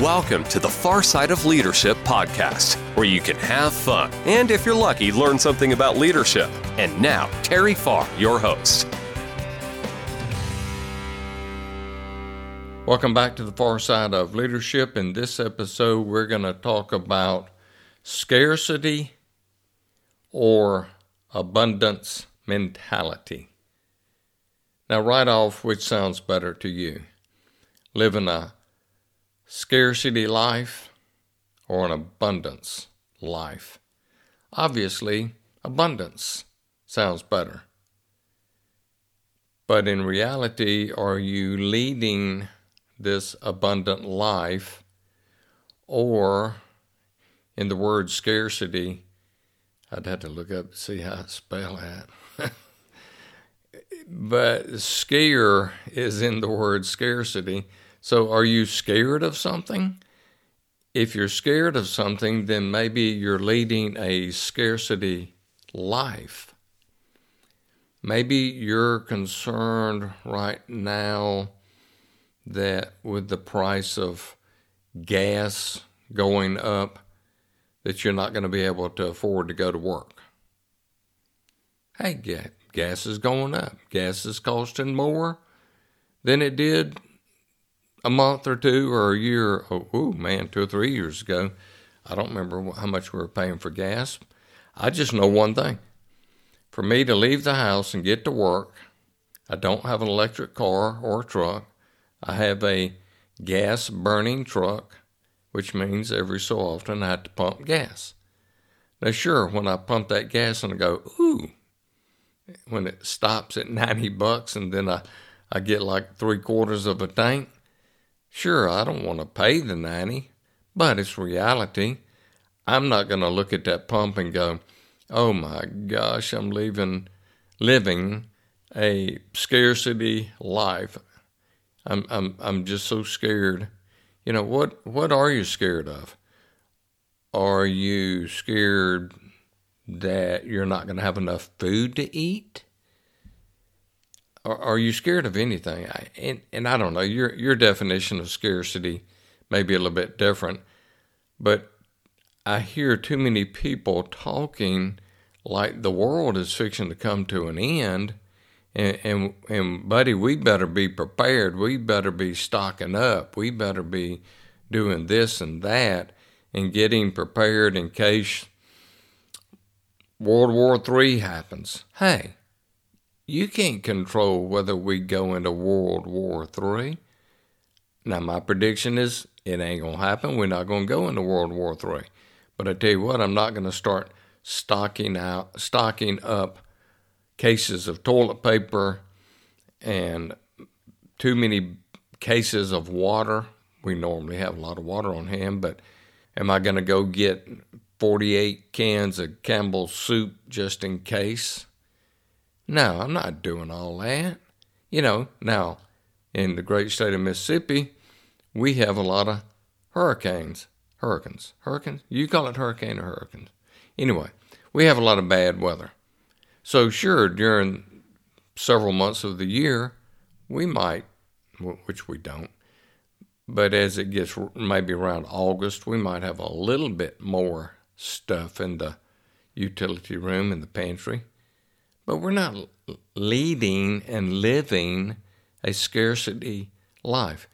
Welcome to the Far Side of Leadership podcast, where you can have fun and, if you're lucky, learn something about leadership. And now, Terry Farr, your host. Welcome back to the Far Side of Leadership. In this episode, we're going to talk about scarcity or abundance mentality. Now, right off, which sounds better to you? Living a scarcity life or an abundance life? Obviously, abundance sounds better. But in reality, are you leading this abundant life or, in the word scarcity, I'd have to look up to see how to spell that. but scare is in the word scarcity so, are you scared of something? If you're scared of something, then maybe you're leading a scarcity life. Maybe you're concerned right now that with the price of gas going up, that you're not going to be able to afford to go to work. Hey, gas is going up. Gas is costing more than it did a month or two or a year, oh, man, two or three years ago, I don't remember how much we were paying for gas. I just know one thing. For me to leave the house and get to work, I don't have an electric car or a truck. I have a gas burning truck, which means every so often I have to pump gas. Now, sure, when I pump that gas and I go, ooh, when it stops at 90 bucks and then I, I get like three quarters of a tank, Sure, I don't want to pay the 90, but it's reality. I'm not going to look at that pump and go, "Oh my gosh, I'm leaving living a scarcity life." I'm I'm I'm just so scared. You know, what what are you scared of? Are you scared that you're not going to have enough food to eat? Are, are you scared of anything? I, and, and I don't know, your, your definition of scarcity may be a little bit different, but I hear too many people talking like the world is fixing to come to an end. And, and, and buddy, we better be prepared. We better be stocking up. We better be doing this and that and getting prepared in case World War III happens. Hey, you can't control whether we go into World War III. Now, my prediction is it ain't going to happen. We're not going to go into World War III. But I tell you what, I'm not going to start stocking out, stocking up cases of toilet paper and too many cases of water. We normally have a lot of water on hand, but am I going to go get 48 cans of Campbell's soup just in case? No, I'm not doing all that. You know, now in the great state of Mississippi, we have a lot of hurricanes. Hurricanes. Hurricanes? You call it hurricane or hurricanes? Anyway, we have a lot of bad weather. So, sure, during several months of the year, we might, which we don't, but as it gets maybe around August, we might have a little bit more stuff in the utility room in the pantry. But we're not leading and living a scarcity life.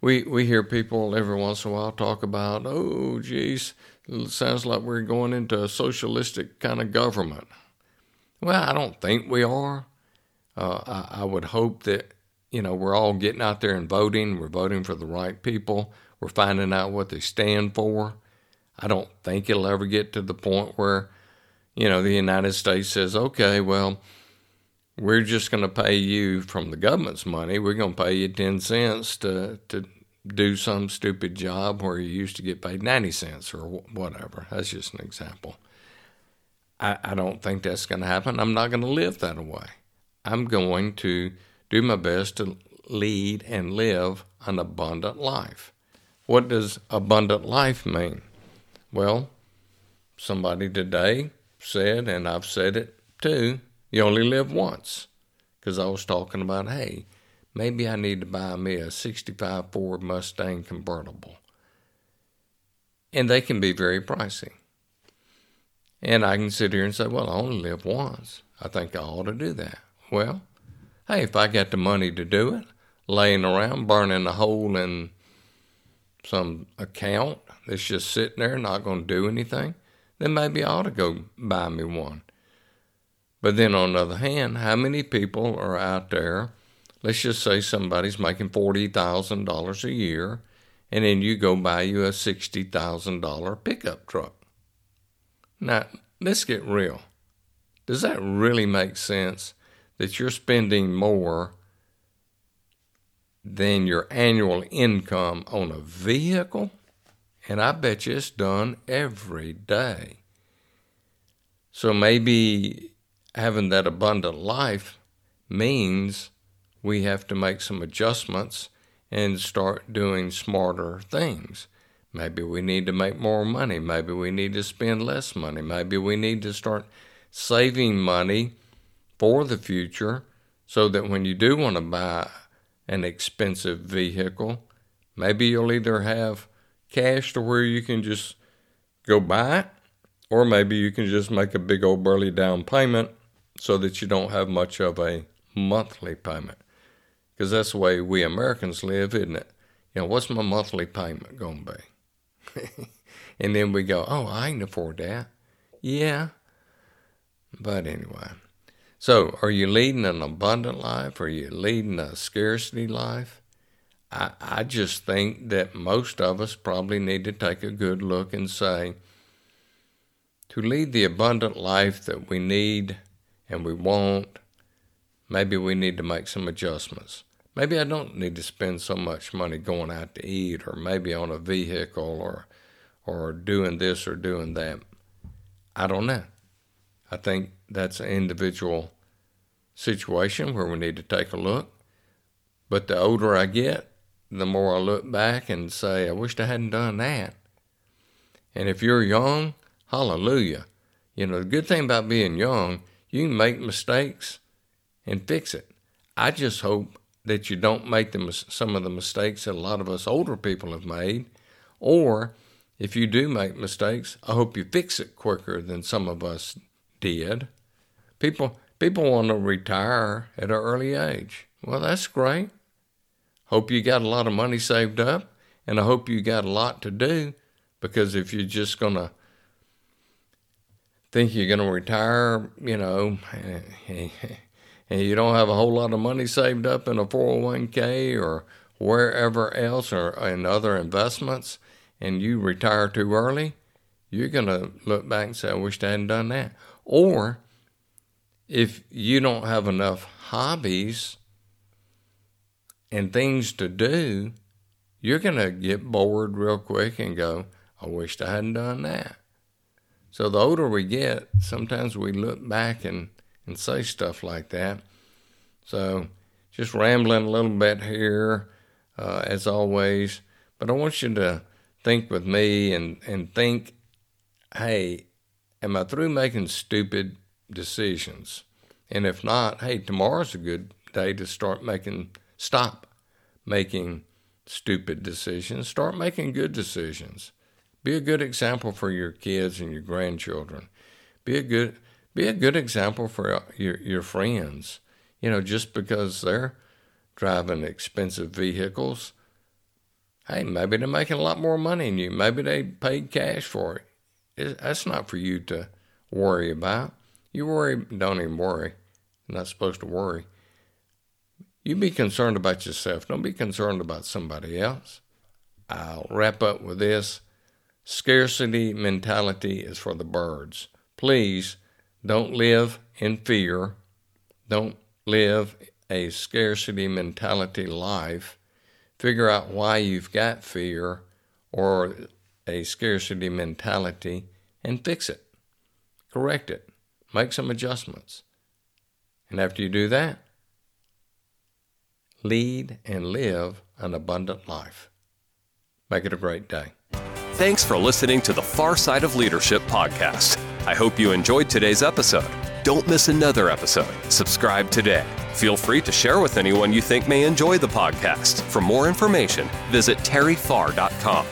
We, we hear people every once in a while talk about, oh, geez, it sounds like we're going into a socialistic kind of government. Well, I don't think we are. Uh, I, I would hope that, you know, we're all getting out there and voting. We're voting for the right people. We're finding out what they stand for. I don't think it'll ever get to the point where you know, the United States says, okay, well, we're just going to pay you from the government's money. We're going to pay you 10 cents to, to do some stupid job where you used to get paid 90 cents or whatever. That's just an example. I, I don't think that's going to happen. I'm not going to live that way. I'm going to do my best to lead and live an abundant life. What does abundant life mean? Well, somebody today said, and I've said it too, you only live once. Because I was talking about, hey, maybe I need to buy me a 65 Ford Mustang convertible. and they can be very pricey. And I can sit here and say, well, I only live once. I think I ought to do that. Well, hey, if I got the money to do it, laying around burning a hole in some account that's just sitting there, not going to do anything, then maybe I ought to go buy me one. But then on the other hand, how many people are out there? Let's just say somebody's making $40,000 a year, and then you go buy you a $60,000 pickup truck. Now, let's get real. Does that really make sense that you're spending more than your annual income on a vehicle? And I bet you it's done every day. So maybe having that abundant life means we have to make some adjustments and start doing smarter things. Maybe we need to make more money. Maybe we need to spend less money. Maybe we need to start saving money for the future so that when you do want to buy an expensive vehicle, maybe you'll either have cash to where you can just go buy it, or maybe you can just make a big old burly down payment so that you don't have much of a monthly payment. Because that's the way we Americans live, isn't it? You know, what's my monthly payment going to be? and then we go, oh, I can afford that. Yeah. But anyway. So, are you leading an abundant life? Are you leading a scarcity life? I, I just think that most of us probably need to take a good look and say, to lead the abundant life that we need and we won't, maybe we need to make some adjustments. Maybe I don't need to spend so much money going out to eat or maybe on a vehicle or or doing this or doing that. I don't know. I think that's an individual situation where we need to take a look. But the older I get, the more I look back and say, I wished I hadn't done that. And if you're young, hallelujah. You know, the good thing about being young you make mistakes and fix it. I just hope that you don't make the, some of the mistakes that a lot of us older people have made. Or if you do make mistakes, I hope you fix it quicker than some of us did. People, people want to retire at an early age. Well, that's great. Hope you got a lot of money saved up, and I hope you got a lot to do because if you're just going to think you're going to retire, you know, and you don't have a whole lot of money saved up in a 401k or wherever else or in other investments, and you retire too early, you're going to look back and say, I wish I hadn't done that. Or if you don't have enough hobbies and things to do, you're going to get bored real quick and go, I wish I hadn't done that. So the older we get, sometimes we look back and, and say stuff like that. So just rambling a little bit here, uh, as always. But I want you to think with me and, and think, hey, am I through making stupid decisions? And if not, hey, tomorrow's a good day to start making, stop making stupid decisions, start making good decisions. Be a good example for your kids and your grandchildren. Be a good be a good example for your your friends. You know, just because they're driving expensive vehicles, hey, maybe they're making a lot more money than you. Maybe they paid cash for it. it that's not for you to worry about. You worry, don't even worry. You're not supposed to worry. You be concerned about yourself. Don't be concerned about somebody else. I'll wrap up with this. Scarcity mentality is for the birds. Please don't live in fear. Don't live a scarcity mentality life. Figure out why you've got fear or a scarcity mentality and fix it. Correct it. Make some adjustments. And after you do that, lead and live an abundant life. Make it a great day. Thanks for listening to the Far Side of Leadership podcast. I hope you enjoyed today's episode. Don't miss another episode. Subscribe today. Feel free to share with anyone you think may enjoy the podcast. For more information, visit terryfarr.com.